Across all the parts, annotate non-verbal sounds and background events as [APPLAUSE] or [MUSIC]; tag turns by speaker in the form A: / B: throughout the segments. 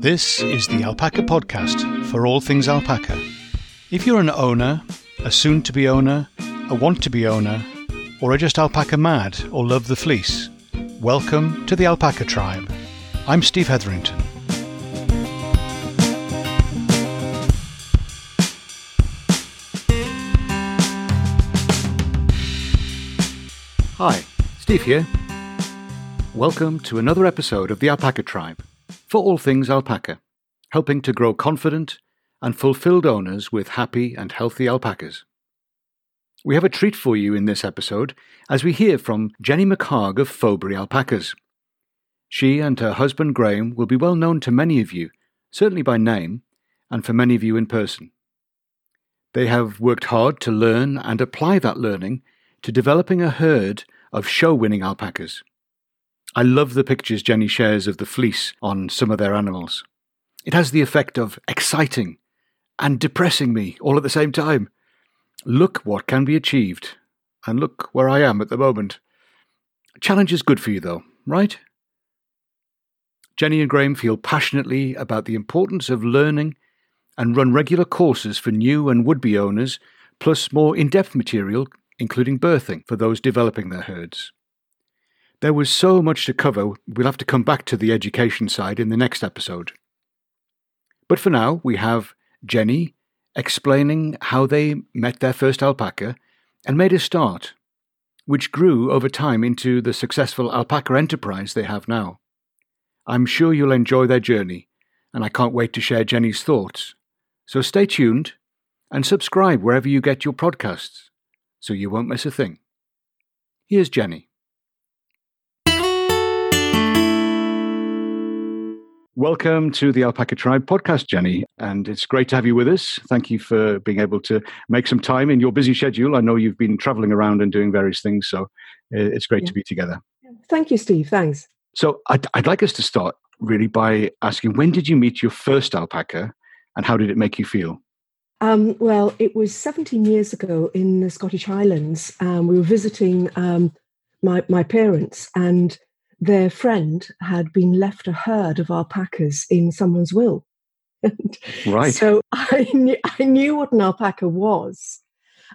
A: This is the Alpaca Podcast for all things alpaca. If you're an owner, a soon to be owner, a want to be owner, or are just alpaca mad or love the fleece, welcome to the Alpaca Tribe. I'm Steve Hetherington. Hi, Steve here. Welcome to another episode of the Alpaca Tribe for all things alpaca, helping to grow confident and fulfilled owners with happy and healthy alpacas. We have a treat for you in this episode as we hear from Jenny MacHarg of Fowberry Alpacas. She and her husband Graham will be well known to many of you, certainly by name, and for many of you in person. They have worked hard to learn and apply that learning to developing a herd of show winning alpacas. I love the pictures Jenny shares of the fleece on some of their animals. It has the effect of exciting and depressing me all at the same time. Look what can be achieved, and look where I am at the moment. Challenge is good for you, though, right? Jenny and Graham feel passionately about the importance of learning and run regular courses for new and would be owners, plus more in depth material including birthing for those developing their herds. There was so much to cover, we'll have to come back to the education side in the next episode. But for now, we have Jenny explaining how they met their first alpaca and made a start, which grew over time into the successful alpaca enterprise they have now. I'm sure you'll enjoy their journey, and I can't wait to share Jenny's thoughts. So stay tuned and subscribe wherever you get your podcasts so you won't miss a thing. Here's Jenny. Welcome to the Alpaca Tribe podcast, Jenny. And it's great to have you with us. Thank you for being able to make some time in your busy schedule. I know you've been traveling around and doing various things, so it's great yeah. to be together.
B: Thank you, Steve. Thanks.
A: So I'd, I'd like us to start really by asking when did you meet your first alpaca and how did it make you feel?
B: Um, well, it was 17 years ago in the Scottish Highlands. Um, we were visiting um, my, my parents, and their friend had been left a herd of alpacas in someone's will. [LAUGHS]
A: right.
B: So [LAUGHS] I knew, I knew what an alpaca was.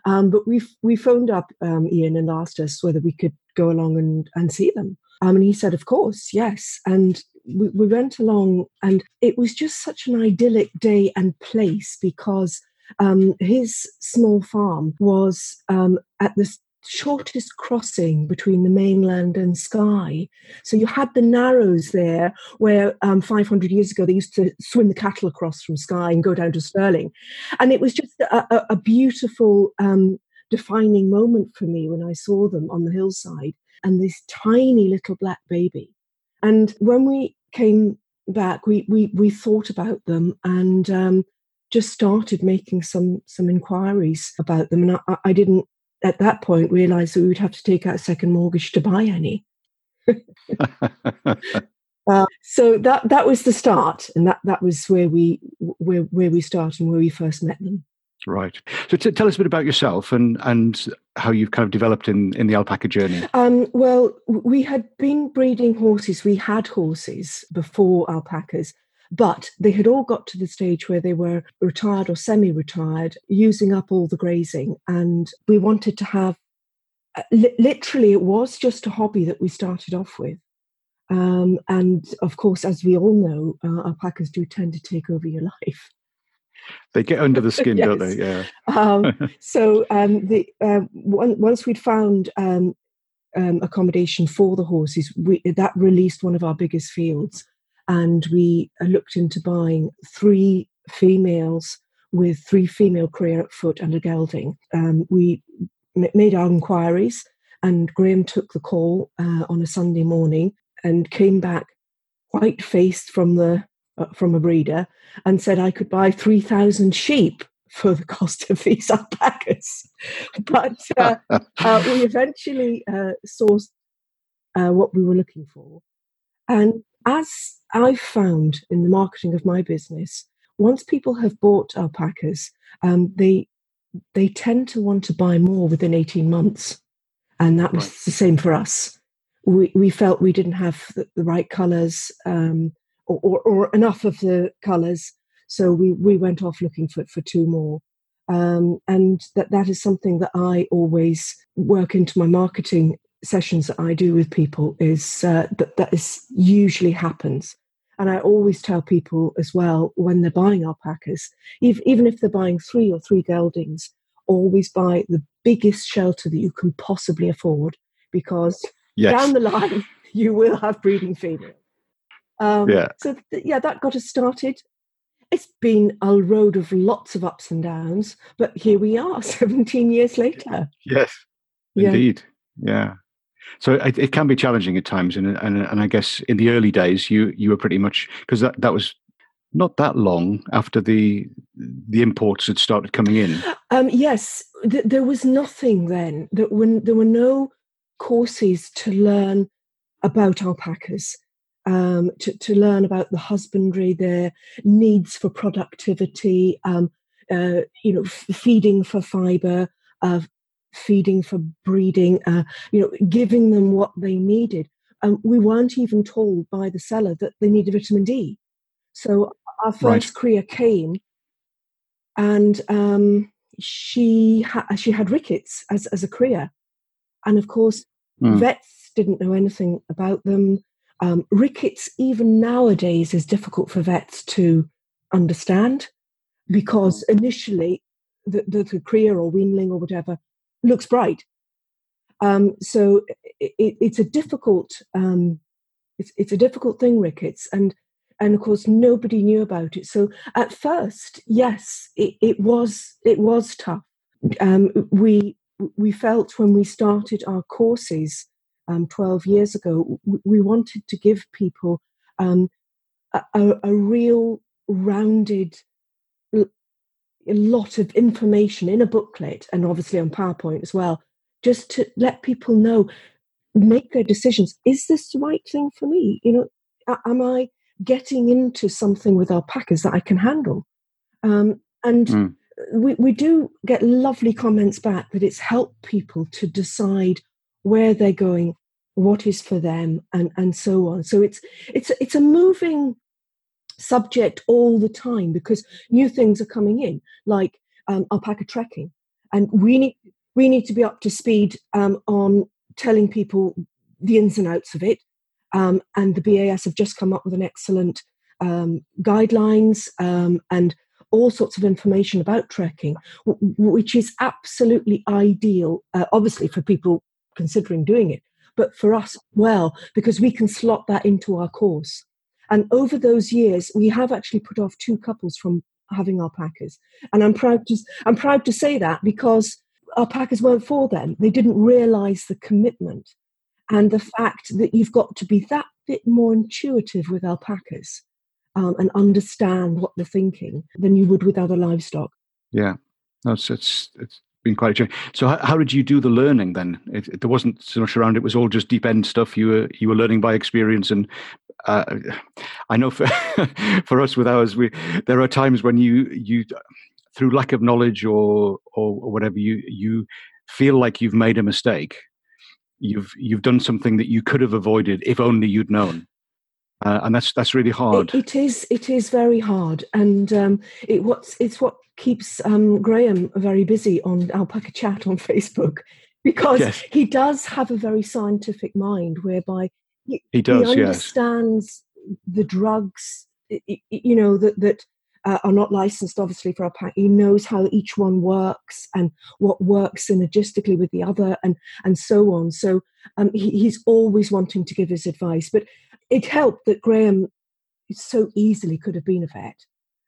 B: Um, but we we phoned up um, Ian and asked us whether we could go along and, and see them. Um, and he said, of course, yes. And we, we went along, and it was just such an idyllic day and place because um, his small farm was um, at the shortest crossing between the mainland and Skye. So you had the Narrows there, where um, 500 years ago they used to swim the cattle across from Skye and go down to Stirling. And it was just a, a, a beautiful, um, defining moment for me when I saw them on the hillside and this tiny little black baby. And when we came back, we, we, we thought about them and um, just started making some some inquiries about them, and I, I didn't at that point realized that we would have to take out a second mortgage to buy any. [LAUGHS] uh, so that that was the start, and that that was where we where where we started and where we first met them.
A: Right. So t- tell us a bit about yourself and and how you've kind of developed in in the alpaca journey.
B: Um, well, we had been breeding horses. We had horses before alpacas, but they had all got to the stage where they were retired or semi retired, using up all the grazing. And we wanted to have uh, literally, it was just a hobby that we started off with. Um, and of course, as we all know, uh, alpacas do tend to take over your [LAUGHS] life.
A: They get under the skin, yes. don't they? Yeah.
B: um, [LAUGHS] so um, the, uh, once we'd found um, um, accommodation for the horses, we, that released one of our biggest fields and we uh, looked into buying three females with three female cria at foot and a gelding. Um, we m- made our inquiries, and Graham took the call uh, on a Sunday morning and came back white faced from the uh, from a breeder and said I could buy three thousand sheep for the cost of these [LAUGHS] alpacas. but uh, uh, we [LAUGHS] eventually uh, sourced uh, what we were looking for, and as I've found in the marketing of my business, once people have bought alpacas, um, they they tend to want to buy more within 18 months. And that was right. the same for us. We, we felt we didn't have the, the right colors. Um, or, or, or enough of the colours. So we, we went off looking for, for two more. Um, and that, that is something that I always work into my marketing sessions that I do with people is uh, that that is usually happens. And I always tell people as well when they're buying alpacas, even if they're buying three or three geldings, always buy the biggest shelter that you can possibly afford because yes. down the line [LAUGHS] you will have breeding females. Um, yeah. So th- yeah, that got us started. It's been a road of lots of ups and downs, but here we are, [LAUGHS] 17 years later.
A: Yes, yeah. indeed. Yeah. So it, it, can be challenging at times, and, and and I guess in the early days, you you were pretty much because that that was not that long after the the imports had started coming in.
B: Um, yes, th- there was nothing then. That when there were no courses to learn about alpacas, um, to to learn about the husbandry, their needs for productivity, um, uh, you know, f- feeding for fibre, uh, feeding for breeding, uh, you know, giving them what they needed. Um, we weren't even told by the seller that they needed vitamin D. So our first right. cria came, and um, she ha- she had rickets as as a cria, and of course mm. vets didn't know anything about them. Um, rickets, even nowadays, is difficult for vets to understand because initially the, the, the cria or weanling or whatever looks bright. Um, so it, it's a difficult um, it's, it's a difficult thing, rickets, and and of course nobody knew about it. So at first, yes, it, it was it was tough. Um, we we felt when we started our courses um, 12 years ago, we wanted to give people um, a, a, real rounded a lot of information in a booklet and obviously on PowerPoint as well, just to let people know, make their decisions. Is this the right thing for me? You know, am I getting into something with alpacas that I can handle? Um, and mm. we, we do get lovely comments back that it's helped people to decide where they're going, what is for them, and, and so on. So it's it's it's a moving subject all the time because new things are coming in, like um, alpaca trekking, and we need we need to be up to speed um, on telling people the ins and outs of it. Um, and the BAS have just come up with an excellent um, guidelines um, and all sorts of information about trekking, w- which is absolutely ideal, uh, obviously for people considering doing it, but for us, well, because we can slot that into our course. And over those years, we have actually put off two couples from having alpacas. And I'm proud to I'm proud to say that because alpacas weren't for them. They didn't realize the commitment and the fact that you've got to be that bit more intuitive with alpacas um, and understand what they're thinking than you would with other livestock.
A: Yeah, no, it's it's, it's been quite a change. So, how, how, did you do the learning then? It, it, there wasn't so much around; it was all just deep end stuff. You were you were learning by experience and uh, I know for [LAUGHS] for us with ours, we there are times when you you through lack of knowledge or or whatever you you feel like you've made a mistake. You've you've done something that you could have avoided if only you'd known. Uh, and that's that's really hard.
B: it, it is it is very hard, and um, it what's it's what keeps um, Graham very busy on Alpaca Chat on [LAUGHS] Facebook because yes. he does have a very scientific mind, whereby he,
A: he does.
B: He understands
A: yes.
B: the drugs, you know, that that uh, are not licensed, obviously, for alpaca. He knows how each one works and what works synergistically with the other, and and so on. So um, he, he's always wanting to give his advice. But it helped that Graham so easily could have been a vet.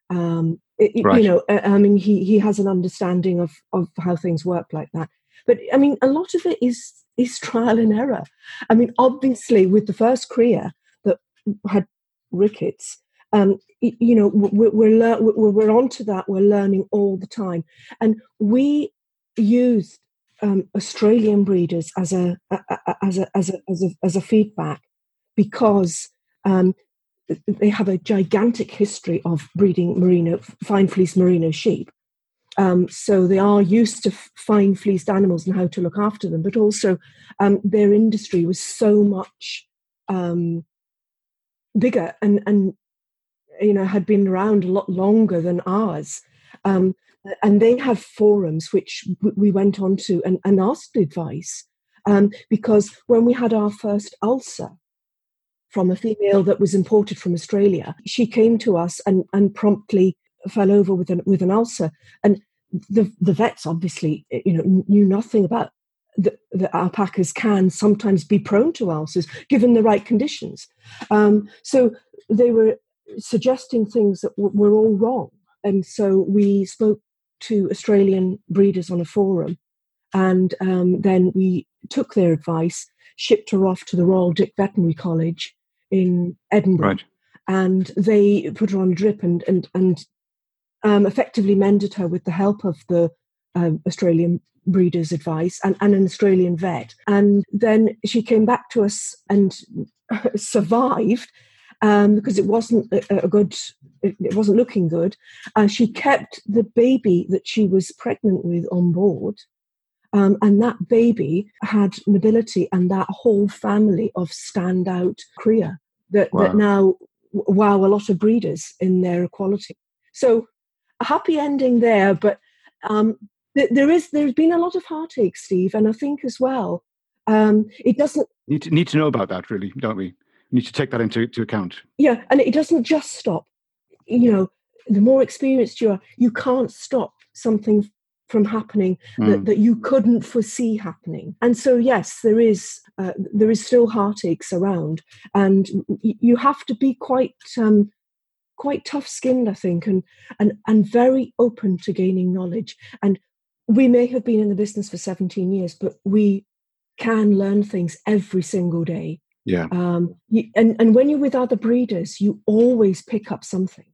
B: Um, it, right. You know, uh, I mean, he he has an understanding of of how things work like that. But I mean, a lot of it is is trial and error. I mean, obviously, with the first cria that had rickets, um, you know, we're we're, lear- we're we're onto that. We're learning all the time, and we used um, Australian breeders as a, a, a, as a as a as a as a feedback because um, they have a gigantic history of breeding merino fine fleece merino sheep, um, so they are used to fine fleeced animals and how to look after them, but also um, their industry was so much um, bigger and, and you know, had been around a lot longer than ours. Um, and they have forums which we went on to and, and asked advice. Um, because when we had our first ulcer from a female that was imported from Australia, she came to us and, and promptly fell over with an, with an ulcer. And the, the vets obviously you know, knew nothing about that, alpacas can sometimes be prone to ulcers given the right conditions. Um, so they were suggesting things that w- were all wrong. And so we spoke to Australian breeders on a forum, and um, then we took their advice, shipped her off to the Royal Dick Veterinary College in Edinburgh,
A: right.
B: and they put her on a drip and and and um, effectively mended her with the help of the um, Australian breeder's advice and, and an Australian vet. And then she came back to us and [LAUGHS] survived um, because it wasn't a, a good, it, it, wasn't looking good. Uh, she kept the baby that she was pregnant with on board. Um, and that baby had nobility and that whole family of standout cria that, wow. that now wow a lot of breeders in their equality. So a happy ending there, but um, there is there's been a lot of heartache, Steve, and I think as well um, it doesn't
A: need to need to know about that really, don't we? need to take that into to account.
B: Yeah, and it doesn't just stop. You know, the more experienced you are, you can't stop something from happening mm. that, that you couldn't foresee happening. And so, yes, there is uh, there is still heartaches around, and you have to be quite um, quite tough skinned, I think, and and and very open to gaining knowledge. And we may have been in the business for 17 years, but we can learn things every single day.
A: Yeah.
B: Um, you, and, and when you're with other breeders, you always pick up something.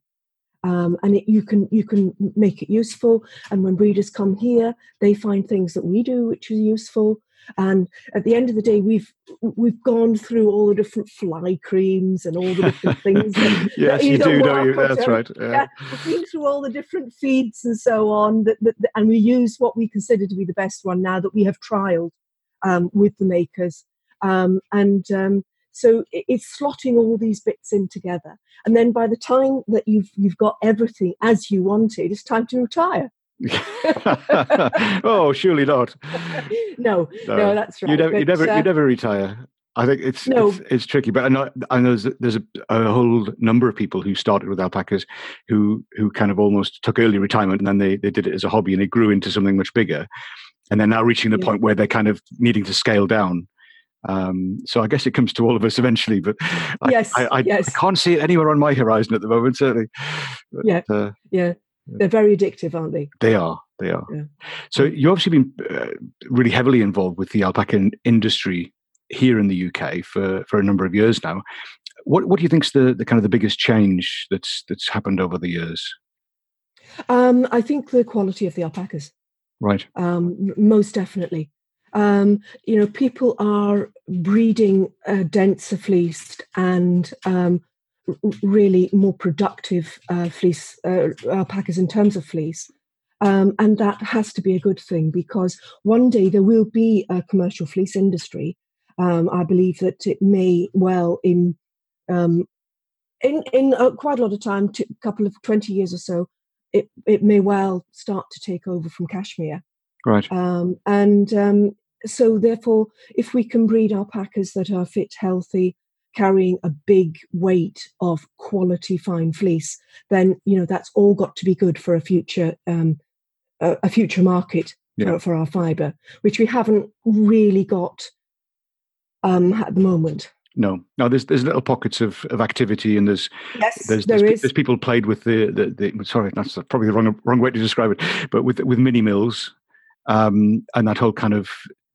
B: Um, and it, you can you can make it useful. And when breeders come here, they find things that we do which are useful. And at the end of the day, we've we've gone through all the different fly creams and all the different [LAUGHS] things. That,
A: yes, that you, you do, don't you? That's right. Yeah. yeah.
B: we've been through all the different feeds and so on, that, that, and we use what we consider to be the best one now that we have trialed um, with the makers. Um, and um, so it's slotting all these bits in together. And then by the time that you've you've got everything as you wanted, it's time to retire. [LAUGHS]
A: oh, surely not. [LAUGHS]
B: no, no, no, that's right.
A: You never, but, you never, uh, you never retire. I think it's no. it's, it's, tricky, but I know, I know there's, there's a, a, whole number of people who started with alpacas who who kind of almost took early retirement and then they, they did it as a hobby and it grew into something much bigger, and they're now reaching the yeah. point where they're kind of needing to scale down. Um, so I guess it comes to all of us eventually, but I,
B: yes,
A: I, I,
B: yes.
A: I, can't see it anywhere on my horizon at the moment. Certainly,
B: but, yeah, uh, yeah. They're very addictive, aren't they?
A: They are. They are. Yeah. So you've obviously been uh, really heavily involved with the alpaca industry here in the UK for, for a number of years now. What what do you think is the, the kind of the biggest change that's that's happened over the years?
B: Um, I think the quality of the alpacas.
A: Right.
B: Um, most definitely. Um, you know, people are breeding uh, denser fleeced and um, really more productive uh, fleece uh, alpacas in terms of fleece. Um, and that has to be a good thing because one day there will be a commercial fleece industry. Um, I believe that it may well in um, in in uh, quite a lot of time, a couple of twenty years or so, it it may well start to take over from cashmere.
A: Right.
B: Um, and um, so, therefore, if we can breed alpacas that are fit, healthy, carrying a big weight of quality fine fleece, then you know that's all got to be good for a future um, a, a, future market yeah. for, for, our fibre, which we haven't really got um, at the moment.
A: No, no. There's there's little pockets of, of activity, and there's
B: yes,
A: there's,
B: there
A: there's,
B: is.
A: there's people played with the, the, the sorry, that's probably the wrong wrong way to describe it, but with with mini mills, um, and that whole kind of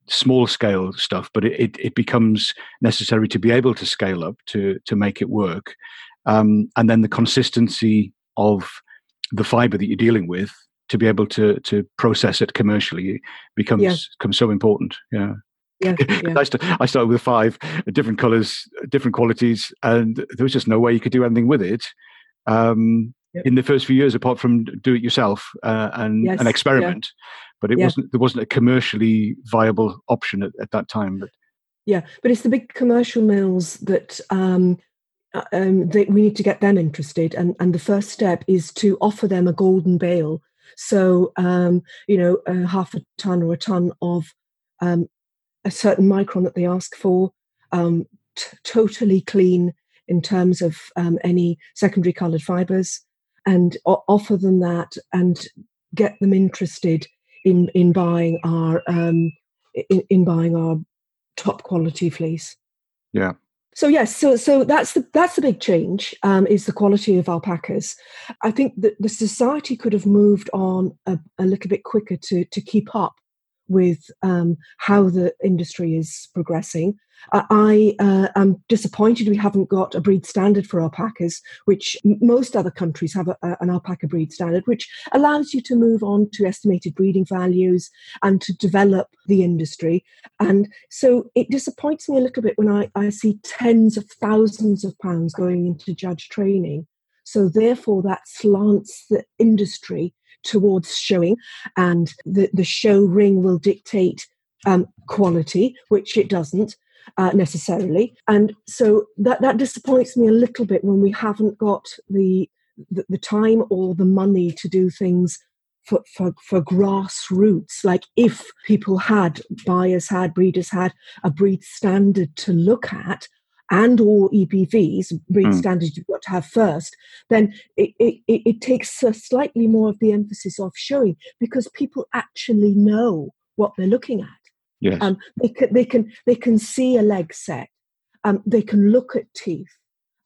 A: small scale stuff, but it, it, it, becomes necessary to be able to scale up to to make it work, um, and then the consistency of the fiber that you're dealing with to be able to to process it commercially becomes yeah. becomes so important. Yeah.
B: Yeah, [LAUGHS] yeah. I,
A: st- I, started with five different colors, different qualities, and there was just no way you could do anything with it um, yep. in the first few years, apart from do it yourself uh, and yes, an experiment. Yeah but it yeah. wasn't there wasn't a commercially viable option at, at, that time. But
B: yeah, but it's the big commercial mills that um, uh, um, they, we need to get them interested. And, and the first step is to offer them a golden bale. So, um, you know, a half a ton or a ton of um, a certain micron that they ask for, um, t- totally clean in terms of um, any secondary colored fibers, and o- offer them that and get them interested in in buying our um, in, in buying our top quality fleece.
A: Yeah.
B: So yes, so so that's the that's the big change um, is the quality of alpacas. I think that the society could have moved on a, a little bit quicker to to keep up with um, how the industry is progressing. I uh, am disappointed we haven't got a breed standard for alpacas, which most other countries have a, a, an alpaca breed standard, which allows you to move on to estimated breeding values and to develop the industry. And so it disappoints me a little bit when I, I see tens of thousands of pounds going into judge training. So therefore, that slants the industry towards showing, and the, the show ring will dictate um, quality, which it doesn't uh, necessarily. And so that, that disappoints me a little bit when we haven't got the, the, the time or the money to do things for, for, for grassroots. Like if people had, buyers had, breeders had a breed standard to look at, and or EBVs, breed mm. standards you've got to have first, then it, it, it takes a slightly more of the emphasis off showing because people actually know what they're looking at.
A: Yes.
B: Um, they can they can they can see a leg set. Um, they can look at teeth.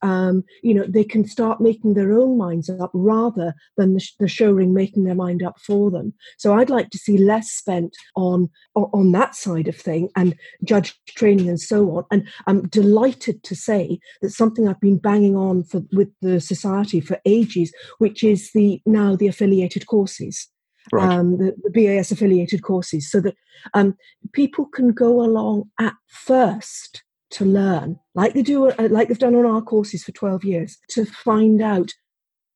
B: Um, you know, they can start making their own minds up rather than the, the show ring making their mind up for them. So I'd like to see less spent on on that side of thing and judge training and so on. And I'm delighted to say that something I've been banging on for with the society for ages, which is the now the affiliated courses right. um, the, the, BAS affiliated courses, so that um, people can go along at first to learn, like they do, uh, like they've done on our courses for 12 years, to find out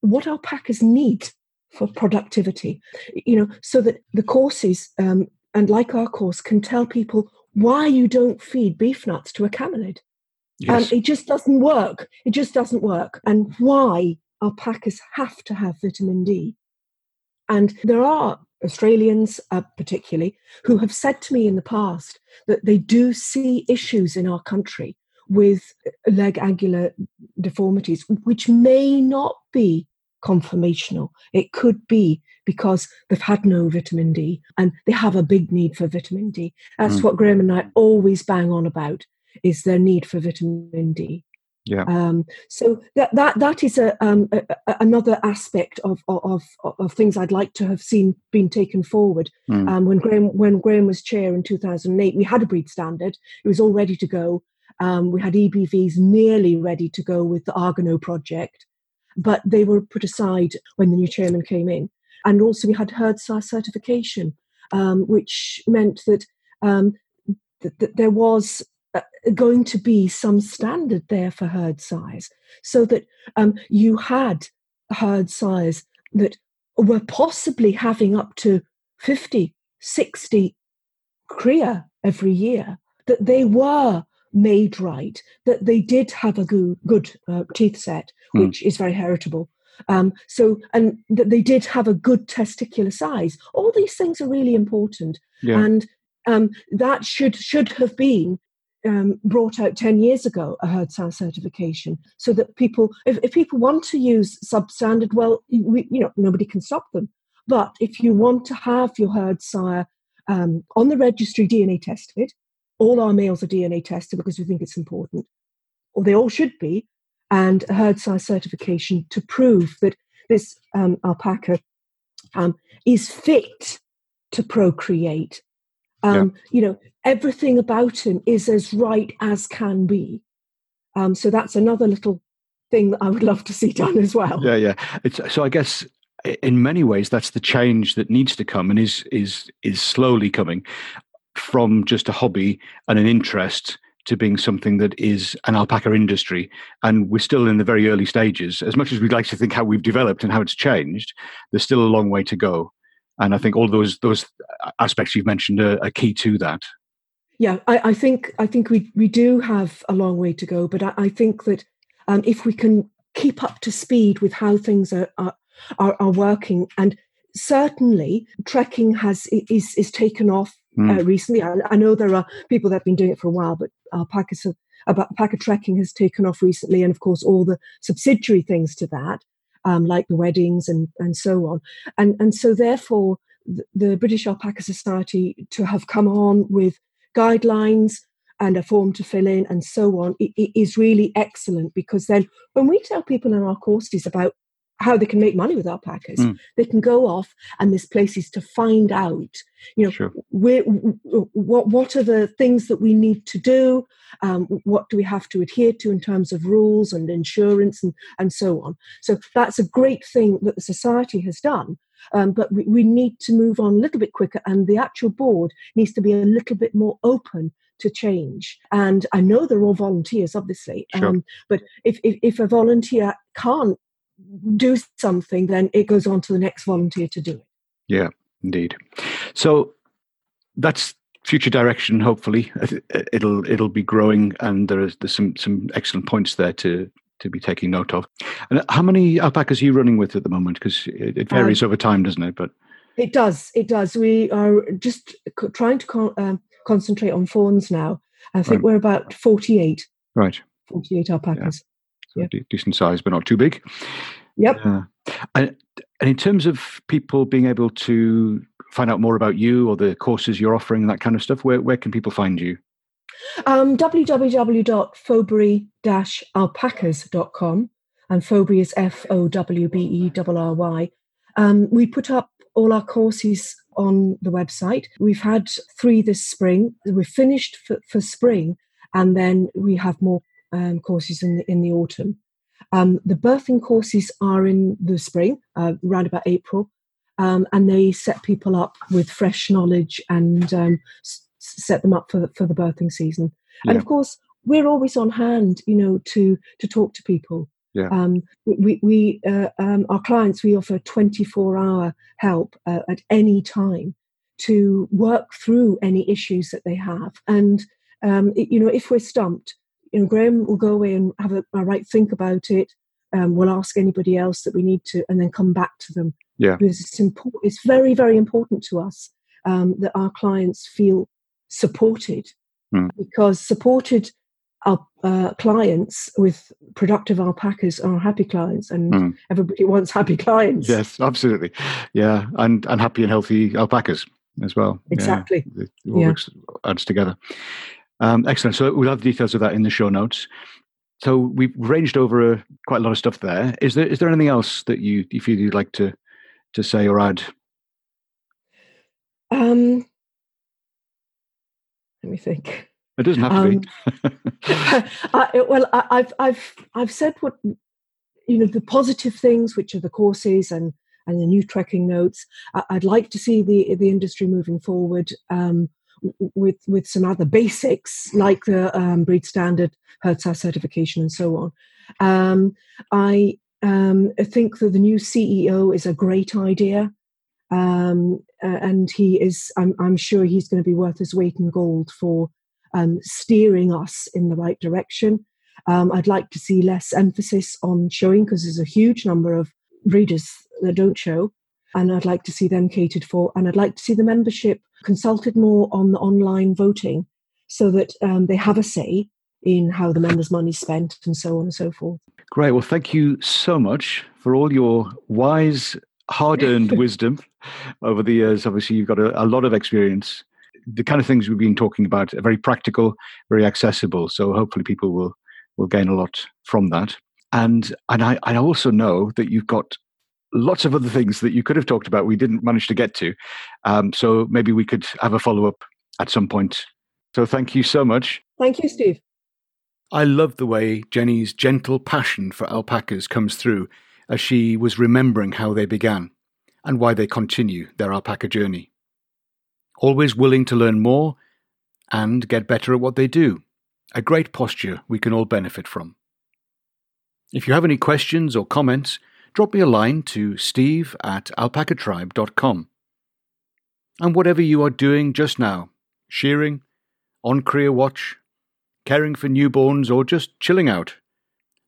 B: what alpacas need for productivity. You know, so that the courses um, and like our course can tell people why you don't feed beef nuts to a camelid. Yes. Um, it just doesn't work. It just doesn't work. And why alpacas have to have vitamin D and there are Australians, uh, particularly, who have said to me in the past that they do see issues in our country with leg angular deformities, which may not be conformational. It could be because they've had no vitamin D and they have a big need for vitamin D. That's mm. what Graham and I always bang on about is their need for vitamin D.
A: Yeah.
B: Um, so that that that is a, um, a, a, another aspect of, of of things I'd like to have seen being taken forward. Mm. Um, when Graham when Graham was chair in 2008, we had a breed standard. It was all ready to go. Um, we had EBVs nearly ready to go with the Argonaut project, but they were put aside when the new chairman came in. And also, we had herd sire certification, um, which meant that, um, that, that there was going to be some standard there for herd sire so that um, you had herd sire that were possibly having up to 50, 60 cria every year, that they were made right, that they did have a good, good uh, teeth set, hmm. which is very heritable. Um, so, and that they did have a good testicular size. All these things are really important, yeah. and um, that should should have been um, brought out 10 years ago a herd sire certification so that people if, if people want to use substandard well we, you know nobody can stop them but if you want to have your herd sire um, on the registry dna tested all our males are dna tested because we think it's important or they all should be and a herd sire certification to prove that this um, alpaca um, is fit to procreate um, yeah. You know, everything about him is as right as can be. Um, so that's another little thing that I would love to see done as well.
A: Yeah, yeah. It's, so I guess in many ways that's the change that needs to come and is is is slowly coming from just a hobby and an interest to being something that is an alpaca industry. And we're still in the very early stages. As much as we'd like to think how we've developed and how it's changed, there's still a long way to go and I think all those those aspects you've mentioned are, are key to that.
B: Yeah, I, I, think I think we we do have a long way to go, but I, I think that um, if we can keep up to speed with how things are, are, are, are working. And certainly, trekking has is is taken off mm. uh, recently. I, I, know there are people that have been doing it for a while, but alpacas have, alpaca trekking has taken off recently, and of course, all the subsidiary things to that, um, like the weddings and and so on. And and so therefore, the, the British Alpaca Society to have come on with guidelines and a form to fill in and so on it, it is really excellent because then when we tell people in our courses about how they can make money with alpacas. Mm. They can go off and there's places to find out, you know, sure. where, what what are the things that we need to do, um, what do we have to adhere to in terms of rules and insurance and and so on. So that's a great thing that the society has done. Um, but we, we need to move on a little bit quicker, and the actual board needs to be a little bit more open to change. And I know they're all volunteers, obviously, sure. um, but if, if, if a volunteer can't do something, then it goes on to the next volunteer to do it.
A: Yeah, indeed. So that's future direction. Hopefully, [LAUGHS] it'll it'll be growing, and there's there's some some excellent points there to to be taking note of. And how many alpacas are you running with at the moment? Because it, it, varies um, over time, doesn't it? But
B: it does. It does. We are just trying to con- um, concentrate on fawns now. I think right. we're about forty-eight.
A: Right.
B: Forty-eight alpacas. Yeah.
A: decent size, but not too big.
B: Yep.
A: Uh, and, and in terms of people being able to find out more about you or the courses you're offering and that kind of stuff, where, where can people find you?
B: Um, www.fowberry-alpacas.com and Fowberry is F-O-W-B-E-R-R-Y. Um, we put up all our courses on the website. We've had three this spring. We're finished for, for spring, and then we have more um, courses in the, in the autumn. Um, the birthing courses are in the spring, uh, around about April, um, and they set people up with fresh knowledge and um, s- set them up for, for the birthing season. Yeah. And of course, we're always on hand, you know, to to talk to people.
A: Yeah. Um,
B: we, we uh, um, our clients, we offer 24 hour help uh, at any time to work through any issues that they have. And, um, it, you know, if we're stumped, you know, Graham will go away and have a, a right think about it. Um, we'll ask anybody else that we need to, and then come back to them.
A: Yeah,
B: because it's important. It's very, very important to us um, that our clients feel supported, mm. because supported our uh, clients with productive alpacas are happy clients, and mm. everybody wants happy clients.
A: Yes, absolutely. Yeah, and and happy and healthy alpacas as well.
B: Exactly.
A: Yeah, it all yeah. works adds together. Um, excellent. So we'll have the details of that in the show notes. So we've ranged over uh, quite a lot of stuff there. Is there is there anything else that you you feel you'd like to to say or add?
B: Um, let me think.
A: It doesn't have to um,
B: be. [LAUGHS] I, well, I, I've I've I've said what you know the positive things, which are the courses and and the new trekking notes. I, would like to see the the industry moving forward. Um, with with some other basics like the um, breed standard, HRSA certification, and so on. Um, I um, think that the new CEO is a great idea, um, and he is. I'm, I'm, sure he's going to be worth his weight in gold for um, steering us in the right direction. Um, I'd like to see less emphasis on showing because there's a huge number of breeders that don't show and I'd like to see them catered for. And I'd like to see the membership consulted more on the online voting so that um, they have a say in how the members' money is spent and so on and so forth.
A: Great. Well, thank you so much for all your wise, hard earned [LAUGHS] wisdom over the years. Obviously, you've got a, a lot of experience. The kind of things we've been talking about are very practical, very accessible. So hopefully, people will will gain a lot from that. And and I, I also know that you've got lots of other things that you could have talked about we didn't manage to get to. Um, so maybe we could have a follow up at some point. So thank you so much.
B: Thank you, Steve.
A: I love the way Jenny's gentle passion for alpacas comes through as she was remembering how they began and why they continue their alpaca journey. Always willing to learn more and get better at what they do. A great posture we can all benefit from. If you have any questions or comments, drop me a line to steve at alpacatribe.com. And whatever you are doing just now, shearing, on cria watch, caring for newborns, or just chilling out,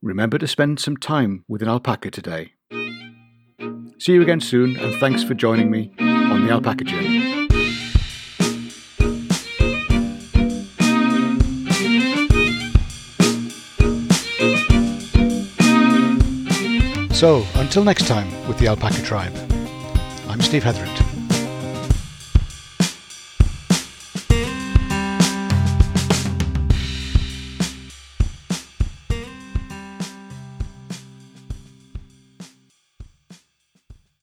A: remember to spend some time with an alpaca today. See you again soon, and thanks for joining me on the alpaca journey. So, until next time with the Alpaca Tribe, I'm Steve Hetherington.